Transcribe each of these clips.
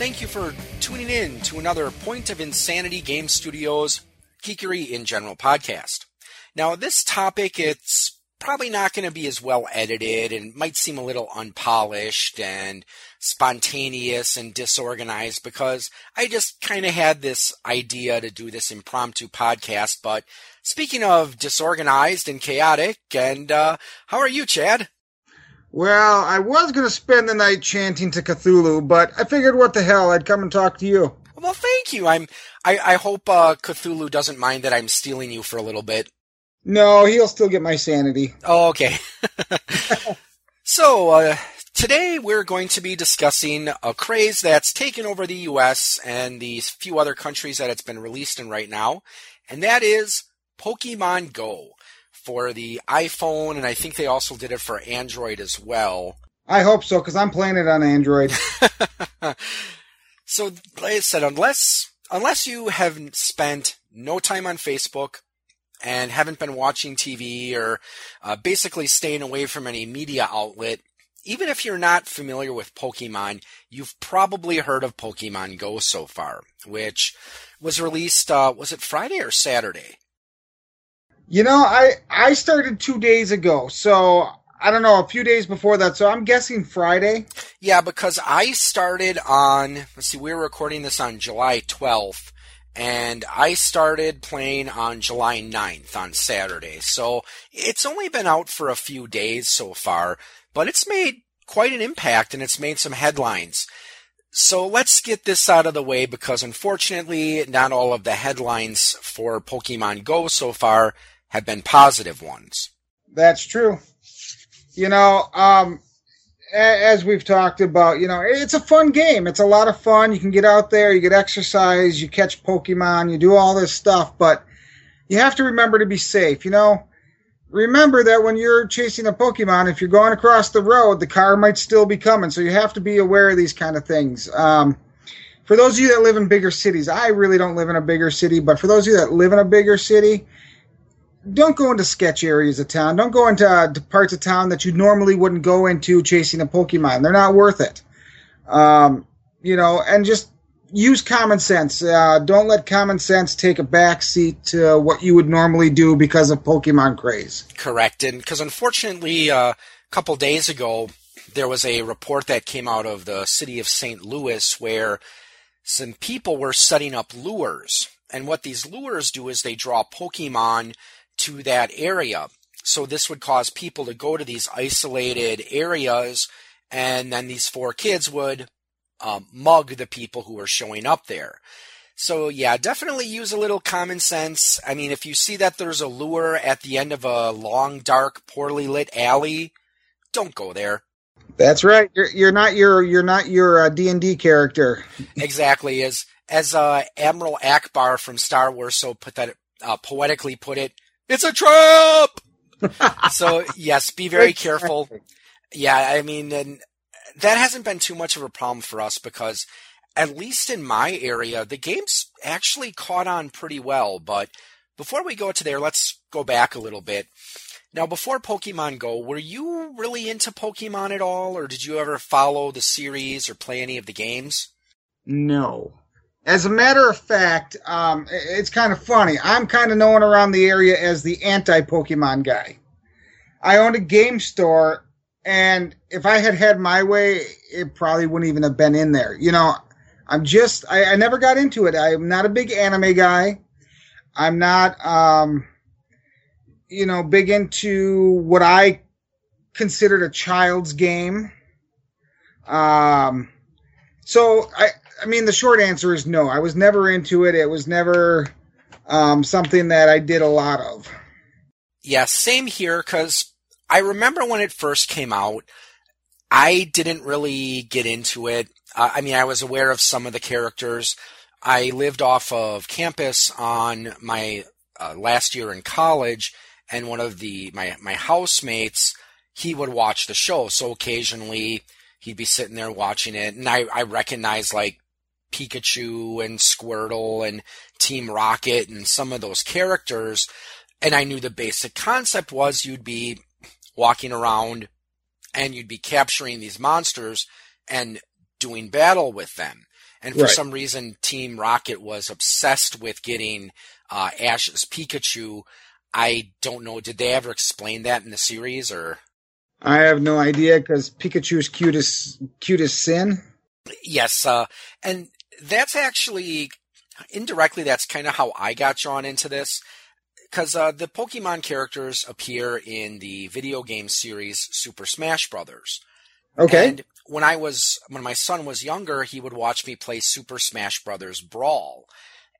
Thank you for tuning in to another Point of Insanity Game Studios Geekery in General podcast. Now, this topic, it's probably not going to be as well edited and might seem a little unpolished and spontaneous and disorganized because I just kind of had this idea to do this impromptu podcast. But speaking of disorganized and chaotic, and uh, how are you, Chad? Well, I was going to spend the night chanting to Cthulhu, but I figured what the hell, I'd come and talk to you. Well, thank you. I'm. I, I hope uh, Cthulhu doesn't mind that I'm stealing you for a little bit. No, he'll still get my sanity. Oh, okay. so, uh, today we're going to be discussing a craze that's taken over the US and the few other countries that it's been released in right now, and that is Pokemon Go for the iPhone, and I think they also did it for Android as well. I hope so, because I'm playing it on Android. so, like I said, unless unless you have spent no time on Facebook and haven't been watching TV or uh, basically staying away from any media outlet, even if you're not familiar with Pokemon, you've probably heard of Pokemon Go so far, which was released, uh, was it Friday or Saturday? You know, I I started two days ago, so I don't know, a few days before that, so I'm guessing Friday. Yeah, because I started on, let's see, we were recording this on July 12th, and I started playing on July 9th on Saturday. So it's only been out for a few days so far, but it's made quite an impact and it's made some headlines. So let's get this out of the way because unfortunately, not all of the headlines for Pokemon Go so far have been positive ones. That's true. You know, um, as we've talked about, you know, it's a fun game. It's a lot of fun. You can get out there, you get exercise, you catch Pokemon, you do all this stuff, but you have to remember to be safe. You know, remember that when you're chasing a Pokemon, if you're going across the road, the car might still be coming. So you have to be aware of these kind of things. Um, for those of you that live in bigger cities, I really don't live in a bigger city, but for those of you that live in a bigger city, don't go into sketch areas of town. Don't go into uh, parts of town that you normally wouldn't go into chasing a Pokemon. They're not worth it. Um, you know, and just use common sense. Uh, don't let common sense take a back seat to what you would normally do because of Pokemon craze. Correct. And because unfortunately, uh, a couple days ago, there was a report that came out of the city of St. Louis where some people were setting up lures. And what these lures do is they draw Pokemon to that area. So this would cause people to go to these isolated areas, and then these four kids would um, mug the people who are showing up there. So yeah, definitely use a little common sense. I mean, if you see that there's a lure at the end of a long, dark, poorly lit alley, don't go there. That's right. You're, you're not your you're not your uh, D and D character. exactly, as as uh, Admiral Ackbar from Star Wars so put that uh, poetically put it. It's a trap. so yes, be very careful. Yeah, I mean, and that hasn't been too much of a problem for us because at least in my area, the game's actually caught on pretty well. But before we go to there, let's go back a little bit. Now, before Pokemon Go, were you really into Pokemon at all, or did you ever follow the series or play any of the games? No. As a matter of fact, um, it's kind of funny. I'm kind of known around the area as the anti Pokemon guy. I owned a game store, and if I had had my way, it probably wouldn't even have been in there. You know, I'm just, I, I never got into it. I'm not a big anime guy. I'm not, um, you know, big into what I considered a child's game. Um, so I, I mean, the short answer is no. I was never into it. It was never um, something that I did a lot of. Yeah, same here. Because I remember when it first came out, I didn't really get into it. Uh, I mean, I was aware of some of the characters. I lived off of campus on my uh, last year in college, and one of the my my housemates he would watch the show. So occasionally he'd be sitting there watching it, and I I recognized like Pikachu and Squirtle and Team Rocket and some of those characters. And I knew the basic concept was you'd be walking around and you'd be capturing these monsters and doing battle with them. And for Right. some reason, Team Rocket was obsessed with getting uh, Team Rocket was obsessed with getting Ash's Pikachu. I don't know. Did they ever explain that in the series or? I have no idea because Pikachu's cute as cute as sin. Yes, uh, and that's actually indirectly that's kind of how I got drawn into this because uh, the Pokemon characters appear in the video game series Super Smash Brothers. Okay. And when I was when my son was younger, he would watch me play Super Smash Brothers Brawl,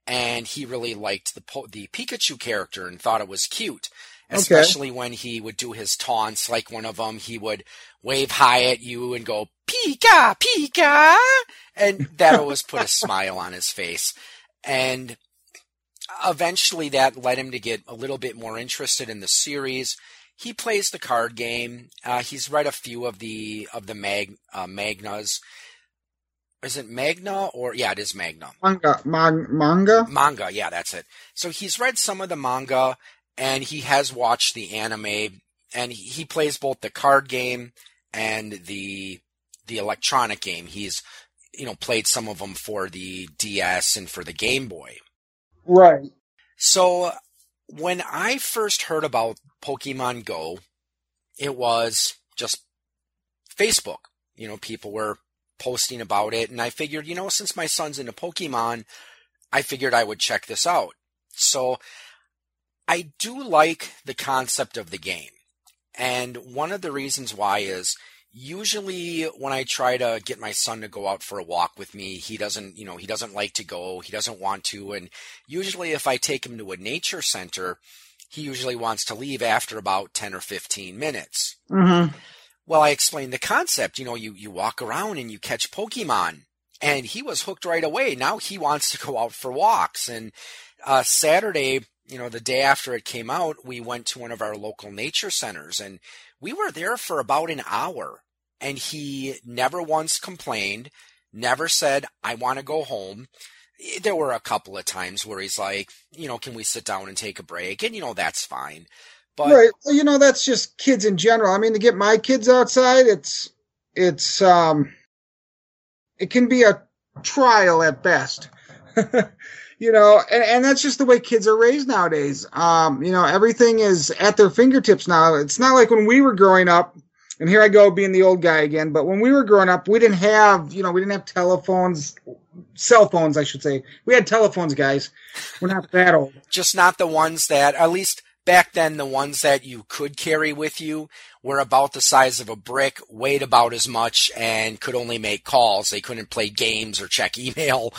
and he really liked the po- the Pikachu character and thought it was cute. Okay. Especially when he would do his taunts, like one of them, he would wave high at you and go Pika Pika, and that always put a smile on his face. And eventually, that led him to get a little bit more interested in the series he plays the card game. Uh, he's read a few of the of the mag uh, magnas. Is it Magna or yeah, it is Magna Manga, man, manga. manga. Yeah, that's it. So he's read some of the manga and he has watched the anime. And he, plays both the card game and the the electronic game. He's you know played some of them for the DS and for the Game Boy. Right. So when I first heard about Pokemon Go, it was just Facebook. You know, people were posting about it, and I figured, you know, since my son's into Pokemon, I figured I would check this out. So I do like the concept of the game. And one of the reasons why is usually when I try to get my son to go out for a walk with me, he doesn't, you know, he doesn't like to go, he doesn't want to. And usually if I take him to a nature center, he usually wants to leave after about 10 or 15 minutes. Mm-hmm. Well, I explained the concept. You know, you, you walk around and you catch Pokemon. And he was hooked right away. Now he wants to go out for walks. And uh, Saturday, you know, the day after it came out, we went to one of our local nature centers and we were there for about an hour. And he never once complained, never said, I want to go home. There were a couple of times where he's like, you know, can we sit down and take a break? And, you know, that's fine. But right. Well, you know, that's just kids in general. I mean, to get my kids outside, it's it's um, it can be a trial at best. you know, and, and that's just the way kids are raised nowadays. Um, you know, everything is at their fingertips now. It's not like when we were growing up. And here I go being the old guy again. But when we were growing up, we didn't have, you know, we didn't have telephones, cell phones, I should say. We had telephones, guys. We're not that old. just not the ones that, at least back then, the ones that you could carry with you were about the size of a brick, weighed about as much, and could only make calls. They couldn't play games or check email.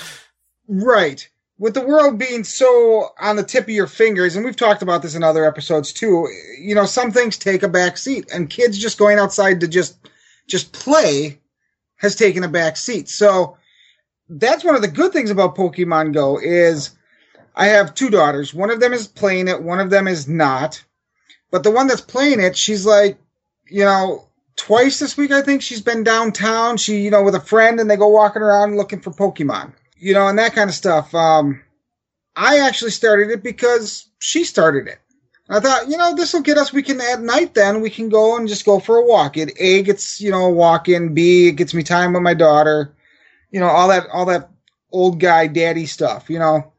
Right. With the world being so on the tip of your fingers, and we've talked about this in other episodes too, you know, some things take a back seat, and kids just going outside to just just play has taken a back seat. So that's one of the good things about Pokemon Go is I have two daughters. One of them is playing it, one of them is not. But the one that's playing it, she's like, you know, twice this week I think she's been downtown. She, you know, with a friend and they go walking around looking for Pokemon. You know, and that kind of stuff. Um I actually started it because she started it. I thought, you know, this will get us. We can at night then we can go and just go for a walk. It a gets you know a walk in. B it gets me time with my daughter. You know all that all that old guy daddy stuff. You know,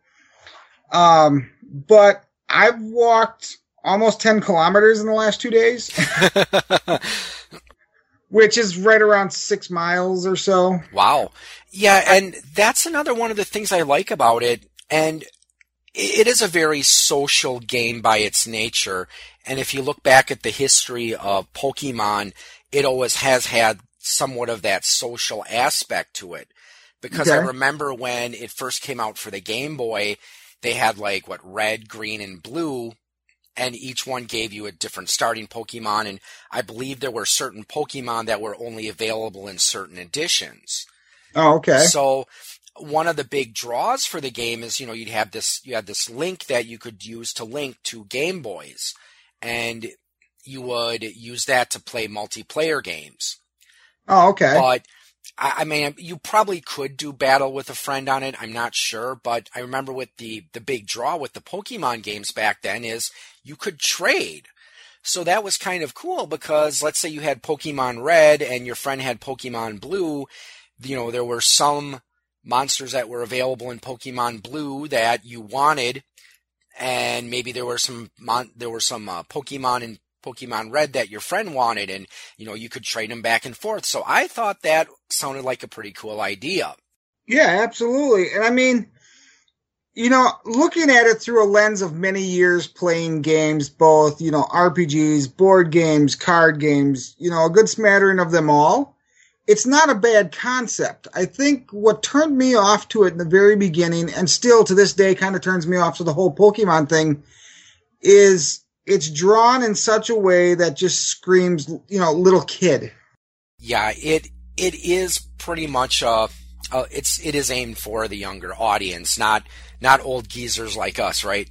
um, but I've walked almost ten kilometers in the last two days, which is right around six miles or so. wow. Yeah, and that's another one of the things I like about it. And it is a very social game by its nature. And if you look back at the history of Pokemon, it always has had somewhat of that social aspect to it. Because I remember when it first came out for the Game Boy, they had like what red, green, and blue, and each one gave you a different starting Pokemon. And I believe there were certain Pokemon that were only available in certain editions. Oh, okay. So one of the big draws for the game is, you know, you'd have this, you had this link that you could use to link to Game Boys, and you would use that to play multiplayer games. Oh, okay. But I, I mean, you probably could do battle with a friend on it. I'm not sure, but I remember with the the big draw with the Pokemon games back then is you could trade. So that was kind of cool because let's say you had Pokemon Red and your friend had Pokemon Blue, you know, there were some monsters that were available in Pokemon Blue that you wanted, and maybe there were some mon- there were some uh, Pokemon in Pokemon Red that your friend wanted, and you know you could trade them back and forth. So I thought that sounded like a pretty cool idea. Yeah, absolutely. And I mean, you know, looking at it through a lens of many years playing games, both, you know, RPGs, board games, card games, you know, a good smattering of them all, it's not a bad concept. I think what turned me off to it in the very beginning, and still to this day kind of turns me off to the whole Pokemon thing, is it's drawn in such a way that just screams, you know, little kid. Yeah, it it is pretty much uh, uh it's it is aimed for the younger audience, not not old geezers like us, right?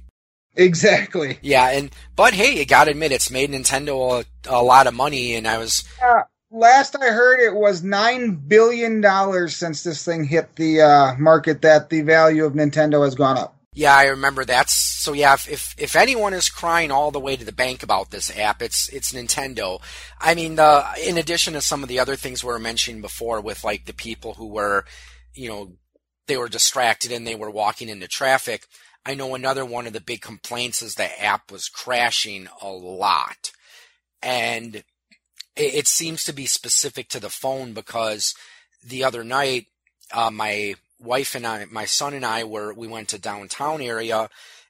Exactly. Yeah, and but hey, you gotta admit it's made Nintendo a, a lot of money, and I was. Uh, last I heard, it was nine billion dollars since this thing hit the uh, market. That the value of Nintendo has gone up. Yeah, I remember that's so. Yeah, if, if if anyone is crying all the way to the bank about this app, it's it's Nintendo. I mean, the in addition to some of the other things we were mentioning before, with like the people who were, you know, they were distracted and they were walking into traffic. I know another one of the big complaints is the app was crashing a lot. And it, it seems to be specific to the phone because the other night, uh, my wife and I, my son and I were, we went to downtown area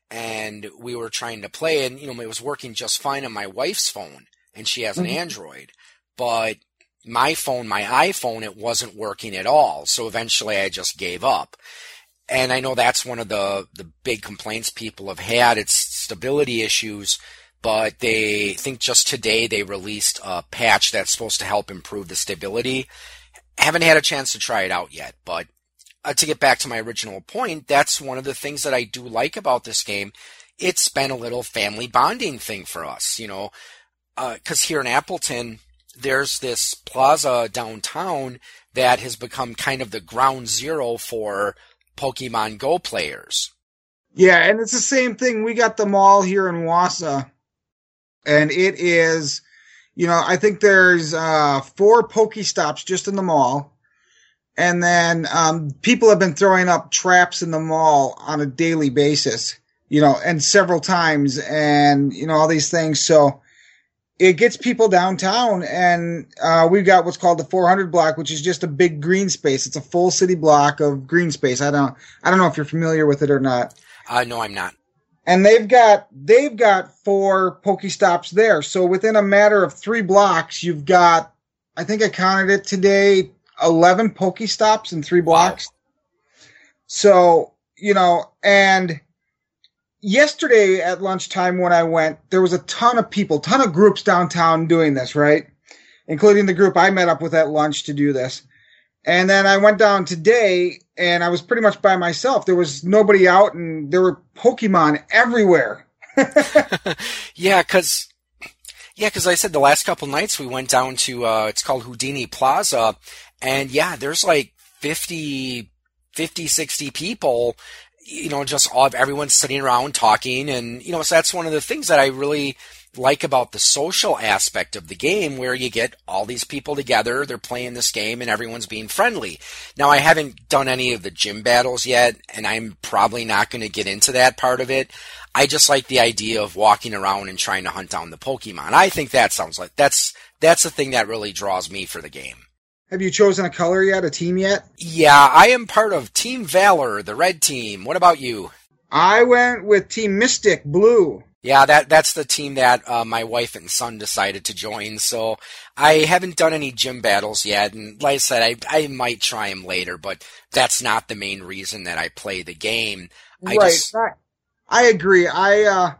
and we were trying to play and, you know, it was working just fine on my wife's phone and she has an mm-hmm. Android, but my phone, my iPhone, it wasn't working at all. So eventually I just gave up. And I know that's one of the, the big complaints people have had. It's stability issues, but they think just today they released a patch that's supposed to help improve the stability. Haven't had a chance to try it out yet, but uh, to get back to my original point, that's one of the things that I do like about this game. It's been a little family bonding thing for us, you know, because uh, here in Appleton, there's this plaza downtown that has become kind of the ground zero for Pokemon Go players. Yeah, and it's the same thing. We got the mall here in Wausau, and it is, you know, I think there's uh, four Pokestops just in the mall. And then um, people have been throwing up traps in the mall on a daily basis, you know, and several times, and you know all these things. So it gets people downtown and uh, we've got what's called the 400 block which is just a big green space it's a full city block of green space i don't i don't know if you're familiar with it or not uh, no i'm not and they've got they've got four pokestops there so within a matter of three blocks you've got i think i counted it today 11 pokestops in three blocks wow. so you know and yesterday at lunchtime when I went, there was a ton of people, ton of groups downtown doing this, right? Including the group I met up with at lunch to do this. And then I went down today and I was pretty much by myself. There was nobody out and there were Pokemon everywhere. yeah, cause, yeah, cause I said the last couple nights we went down to, uh, it's called Houdini Plaza and yeah, there's like 50, 50, 60 people you know, just all everyone sitting around talking. And, you know, so that's one of the things that I really like about the social aspect of the game where you get all these people together, they're playing this game and everyone's being friendly. Now I haven't done any of the gym battles yet and I'm probably not going to get into that part of it. I just like the idea of walking around and trying to hunt down the Pokemon. I think that sounds like that's that's the thing that really draws me for the game. Have you chosen a color yet, a team yet? Yeah, I am part of Team Valor, the red team. What about you? I went with Team Mystic Blue. Yeah, that that's the team that uh, my wife and son decided to join. So I haven't done any gym battles yet, and like I said, I I might try them later, but that's not the main reason that I play the game. I right, just... I, I agree. I uh,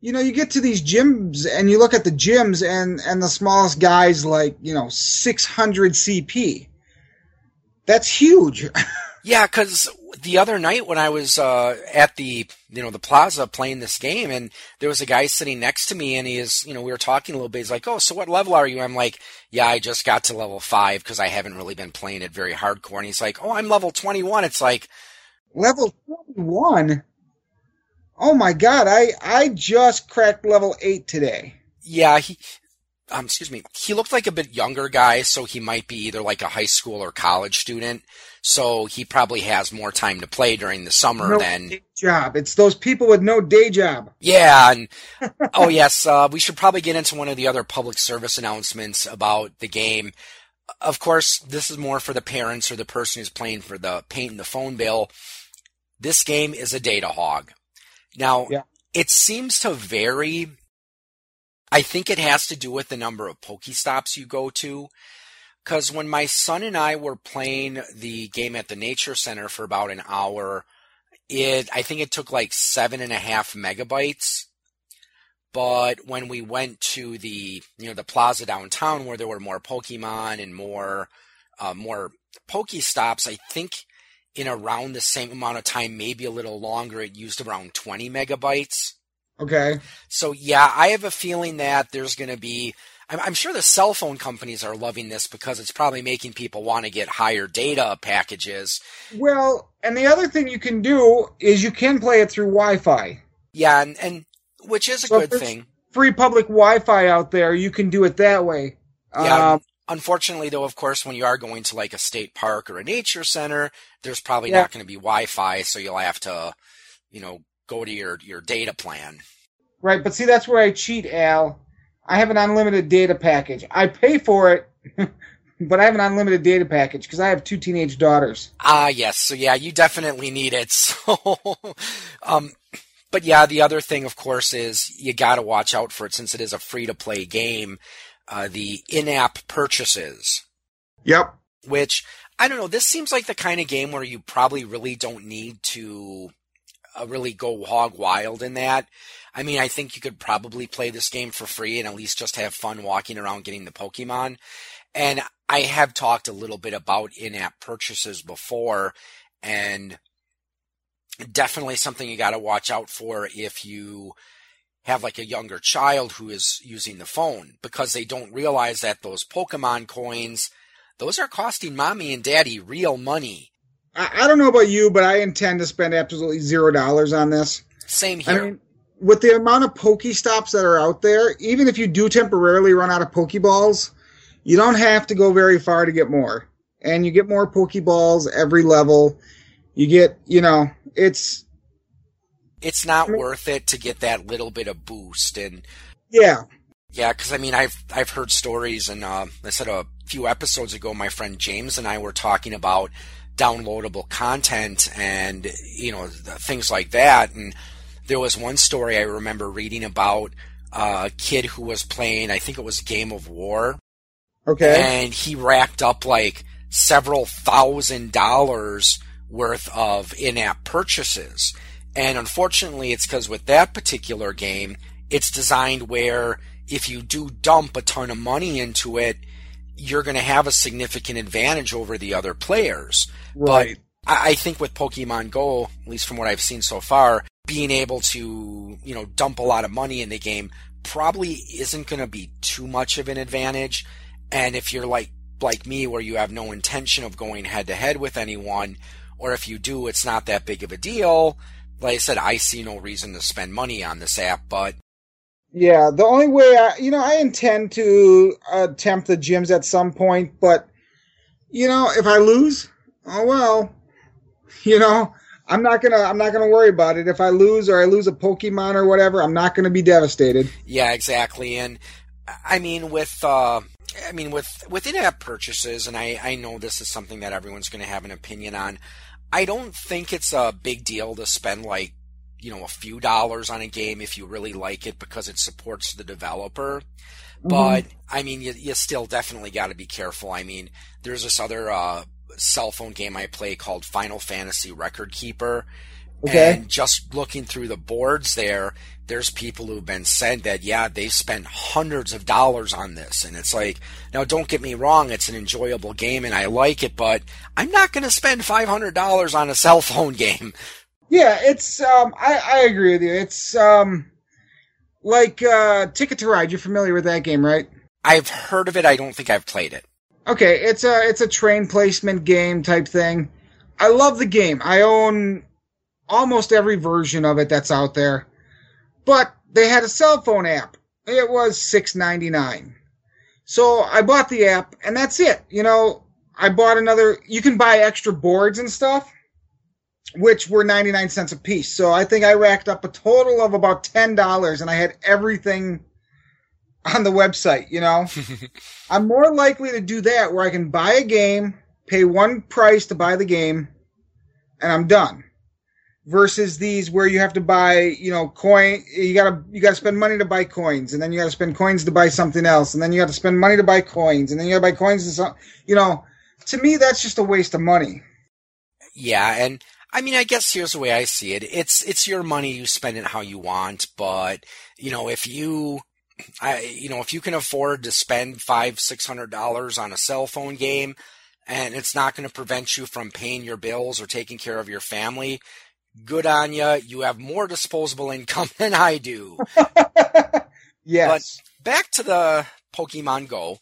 you know, you get to these gyms and you look at the gyms and, and the smallest guys like, you know, 600 CP. That's huge. yeah, because the other night when I was uh, at the, you know, the plaza playing this game and there was a guy sitting next to me and he is, you know, we were talking a little bit. He's like, oh, so what level are you? I'm like, yeah, I just got to level five because I haven't really been playing it very hardcore. And he's like, oh, I'm level 21. It's like, level 21? Oh my god, I I just cracked level 8 today. Yeah, he um, excuse me, he looked like a bit younger guy, so he might be either like a high school or college student. So he probably has more time to play during the summer no than job. It's those people with no day job. yeah. And oh yes, uh, we should probably get into one of the other public service announcements about the game. Of course, this is more for the parents or the person who's playing for the paying the phone bill. This game is a data hog. Now, Yeah. it seems to vary. I think it has to do with the number of Pokestops you go to. Because when my son and I were playing the game at the Nature Center for about an hour, it I think it took like seven and a half megabytes. But when we went to the you know the plaza downtown where there were more Pokemon and more uh, more Pokestops, I think in around the same amount of time, maybe a little longer, it used around 20 megabytes. Okay. So yeah, I have a feeling that there's going to be. I'm, I'm sure the cell phone companies are loving this because it's probably making people want to get higher data packages. Well, and the other thing you can do is you can play it through Wi-Fi. Yeah, and, and which is a So good thing. Free public Wi-Fi out there. You can do it that way. Yeah. Um, Unfortunately, though, of course, when you are going to like a state park or a nature center, there's probably Yeah. not going to be Wi-Fi, so you'll have to, you know, go to your your data plan. right. But see, that's where I cheat, Al. I have an unlimited data package. I pay for it, but I have an unlimited data package because I have two teenage daughters. Ah, yes. So yeah, you definitely need it. So, um, but yeah, the other thing, of course, is you got to watch out for it since it is a free to play game. Uh, the in-app purchases, Yep. which I don't know. This seems like the kind of game where you probably really don't need to uh, Uh, really go hog wild in that. I mean, I think you could probably play this game for free and at least just have fun walking around getting the Pokemon. And I have talked a little bit about in-app purchases before, and definitely something you got to watch out for if you have like a younger child who is using the phone because they don't realize that those Pokemon coins, those are costing mommy and daddy real money. I, I don't know about you, but I intend to spend absolutely zero dollars on this. Same here. I mean, with the amount of Pokestops that are out there, even if you do temporarily run out of Pokeballs, you don't have to go very far to get more. And you get more Pokeballs every level. You get, you know, it's, it's not I mean- worth it to get that little bit of boost and yeah, Yeah, because I mean, I've I've heard stories, and uh, I said a few episodes ago, my friend James and I were talking about downloadable content and you know things like that. And there was one story I remember reading about a kid who was playing, I think it was Game of War, okay. and he racked up like several thousand dollars worth of in-app purchases. And unfortunately, it's because with that particular game, it's designed where if you do dump a ton of money into it, you're going to have a significant advantage over the other players. right. I, I think with Pokemon Go, at least from what I've seen so far, being able to, you know, dump a lot of money in the game probably isn't going to be too much of an advantage. And if you're like, like me, where you have no intention of going head to head with anyone, or if you do, it's not that big of a deal. Like I said, I see no reason to spend money on this app, but Yeah, the only way I, you know, I intend to attempt the gyms at some point, but you know, if I lose, oh well. You know, I'm not gonna, I'm not gonna worry about it. If I lose or I lose a Pokemon or whatever, I'm not gonna be devastated. Yeah, exactly. And I mean, with uh, I mean, with with in-app purchases, and I I know this is something that everyone's to have an opinion on. I don't think it's a big deal to spend like you know a few dollars on a game if you really like it because it supports the developer. But I mean, you, you still definitely got to be careful. I mean, there's this other uh, cell phone game I play called Final Fantasy Record Keeper. Okay. And just looking through the boards there, there's people who've been said that, yeah, they've spent hundreds of dollars on this. And it's like, now don't get me wrong, it's an enjoyable game and I like it, but I'm not going to spend $500 on a cell phone game. Yeah, it's, um, I, I agree with you. It's, um, like, uh, Ticket to Ride. You're familiar with that game, right? I've heard of it, I don't think I've played it. Okay, it's a it's a train placement game type thing. I love the game. I own almost every version of it that's out there. But they had a cell phone app. It was six ninety nine. So I bought the app, and that's it. You know, I bought another. You can buy extra boards and stuff, which were ninety nine cents a piece. So I think I racked up a total of about ten dollars, and I had everything on the website. You know, I'm more likely to do that where I can buy a game, pay one price to buy the game, and I'm done. Versus these where you have to buy, you know, coin. You gotta you gotta spend money to buy coins, and then you gotta spend coins to buy something else, and then you got to spend money to buy coins, and then you gotta buy coins to some. You know, to me that's just a waste of money. Yeah, and I mean, I guess here's the way I see it. It's it's your money. You spend it how you want, but you know, if you I, you know, if you can afford to spend five, six hundred dollars on a cell phone game, and it's not going to prevent you from paying your bills or taking care of your family, good on you. You have more disposable income than I do. yes. But back to the Pokemon Go.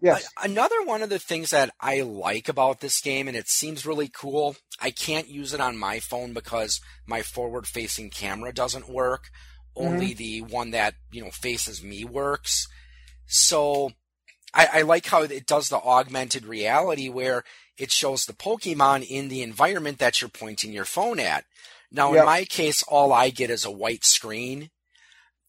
Yes. Another one of the things that I like about this game, and it seems really cool, I can't use it on my phone because my forward facing camera doesn't work. Only the one that, you know, faces me works. So I, I like how it does the augmented reality where it shows the Pokemon in the environment that you're pointing your phone at. Now, in my case, all I get is a white screen,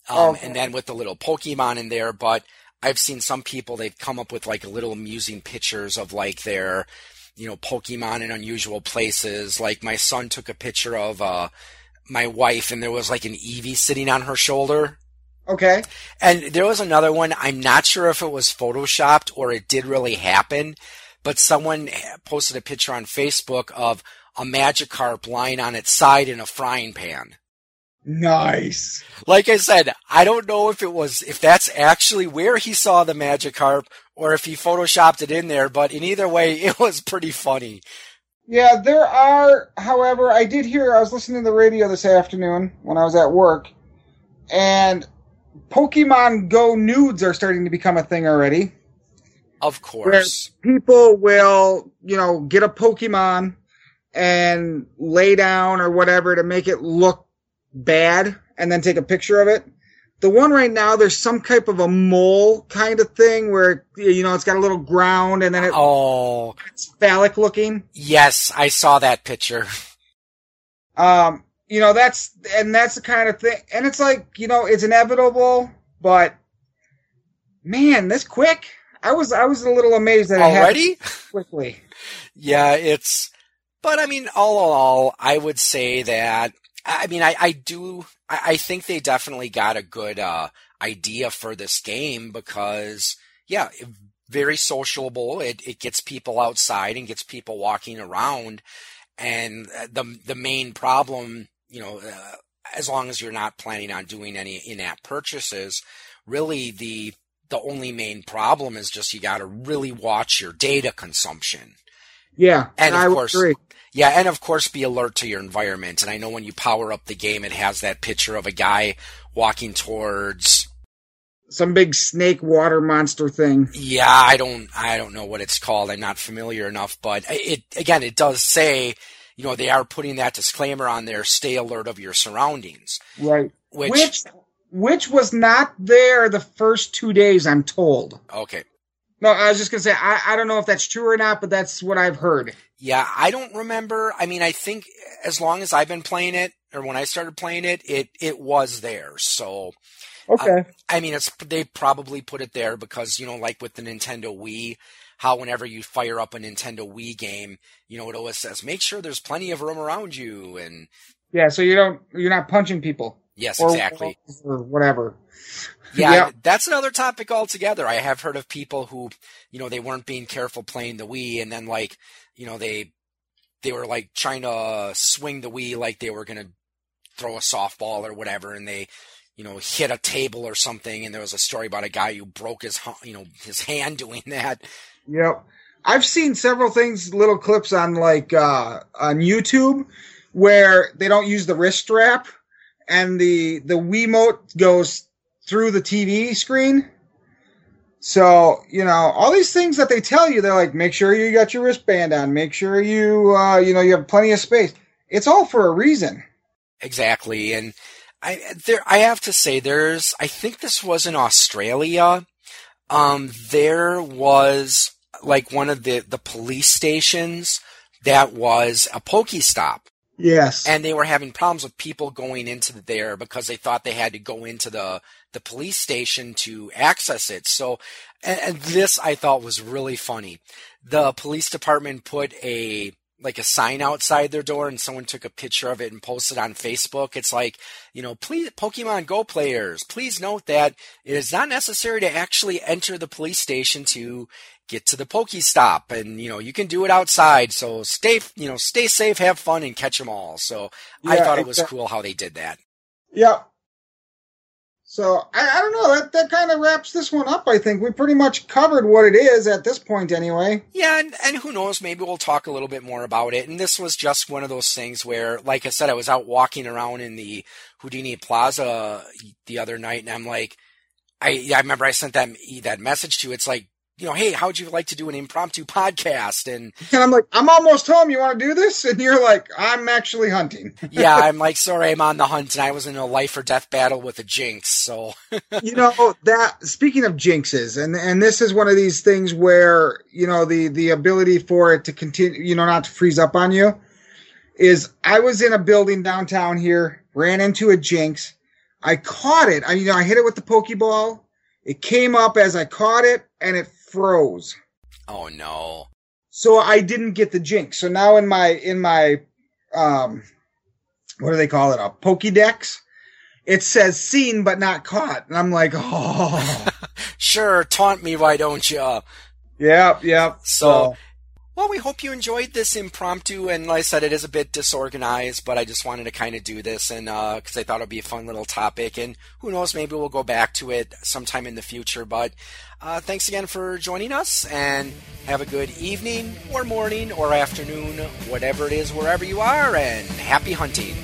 um, Okay. and then with the little Pokemon in there. But I've seen some people they've come up with like little amusing pictures of like their, you know, Pokemon in unusual places. Like my son took a picture of uh, my wife, and there was like an Eevee sitting on her shoulder. Okay. And there was another one. I'm not sure if it was photoshopped or it did really happen, but someone posted a picture on Facebook of a Magikarp lying on its side in a frying pan. Nice. Like I said, I don't know if it was if that's actually where he saw the Magikarp or if he photoshopped it in there, but in either way, it was pretty funny. Yeah, there are. However, I did hear. I was listening to the radio this afternoon when I was at work, and Pokemon Go nudes are starting to become a thing already. Of course. People will, you know, get a Pokemon and lay down or whatever to make it look bad, and then take a picture of it. The one right now, there's some type of a mole kind of thing where you know it's got a little ground and then it, Oh, it's phallic looking. yes, I saw that picture. Um, you know, that's and that's the kind of thing and it's like, you know, it's inevitable, but man, this quick. I was I was a little amazed that it Already? quickly. Yeah, it's, but I mean, all in all, I would say that, I mean, I, I do, I, I think they definitely got a good, uh, idea for this game because, yeah, very sociable. It, it gets people outside and gets people walking around. And uh, the, the main problem, you know, uh, as long as you're not planning on doing any in-app purchases, really the, the only main problem is just you got to really watch your data consumption. Yeah, And of I course- agree. Yeah, and of course be alert to your environment. And I know when you power up the game, it has that picture of a guy walking towards. Some big snake water monster thing. Yeah, I don't, I don't know what it's called. I'm not familiar enough, but it again, it does say, you know, they are putting that disclaimer on there. Stay alert of your surroundings. Right. Which, Which which was not there the first two days, I'm told. okay, No, I was just gonna say I, I don't know if that's true or not, but that's what I've heard. yeah, I don't remember. I mean, I think as long as I've been playing it, or when I started playing it, it it was there. So Okay. I mean, it's they probably put it there because you know, like with the Nintendo Wii, how whenever you fire up a Nintendo Wii game, you know, it always says make sure there's plenty of room around you, and yeah, so you don't you're not punching people. Yes, Or, exactly. Or whatever. Yeah, Yeah. that's another topic altogether. I have heard of people who, you know, they weren't being careful playing the Wii, and then like, you know, they they were like trying to swing the Wii like they were gonna throw a softball or whatever, and they, you know, hit a table or something. And there was a story about a guy who broke his, you know, his hand doing that. Yep. I've seen several things, little clips on like uh, on YouTube where they don't use the wrist strap and the the Wiimote goes through the TV screen. So you know all these things that they tell you, they're like, make sure you got your wristband on, make sure you uh, you know you have plenty of space. It's all for a reason. Exactly. And I there I have to say there's I think this was in Australia. Um, there was like one of the, the police stations that was a Pokestop. Yes. And they were having problems with people going into there because they thought they had to go into the, the police station to access it. So, and, and this I thought was really funny. The police department put a, like a sign outside their door and someone took a picture of it and posted on Facebook. It's like, you know, please, Pokemon Go players, please note that it is not necessary to actually enter the police station to get to the Pokestop and, you know, you can do it outside. So stay, you know, stay safe, have fun and catch them all. So I thought it was exactly. cool how they did that. Yep. So I, I don't know. That that kind of wraps this one up. I think we pretty much covered what it is at this point, anyway. Yeah, and, and who knows, maybe we'll talk a little bit more about it. And this was just one of those things where, like I said, I was out walking around in the Houdini Plaza the other night, and I'm like, I, I remember I sent that that message to you. It's like, you know, hey, how'd you like to do an impromptu podcast? And And I'm like, I'm almost home. You want to do this? And you're like, I'm actually hunting. yeah, I'm like, sorry, I'm on the hunt, and I was in a life or death battle with a Jynx. So you know that. Speaking of jinxes, and and this is one of these things where you know the the ability for it to continue, you know, not to freeze up on you, is I was in a building downtown here, ran into a Jynx. I caught it. I you know I hit it with the pokeball. It came up as I caught it, and it froze. oh no, So I didn't get the Jynx. So now in my in my um what do they call it? A Pokédex. It says seen but not caught. And I'm like, oh sure, taunt me, why don't you? Yep, yep. So, well, we hope you enjoyed this impromptu. And like I said, it is a bit disorganized, but I just wanted to kind of do this and because I thought it'd be a fun little topic. And who knows, maybe we'll go back to it sometime in the future. But uh, thanks again for joining us, and have a good evening, or morning, or afternoon, whatever it is, wherever you are, and happy hunting.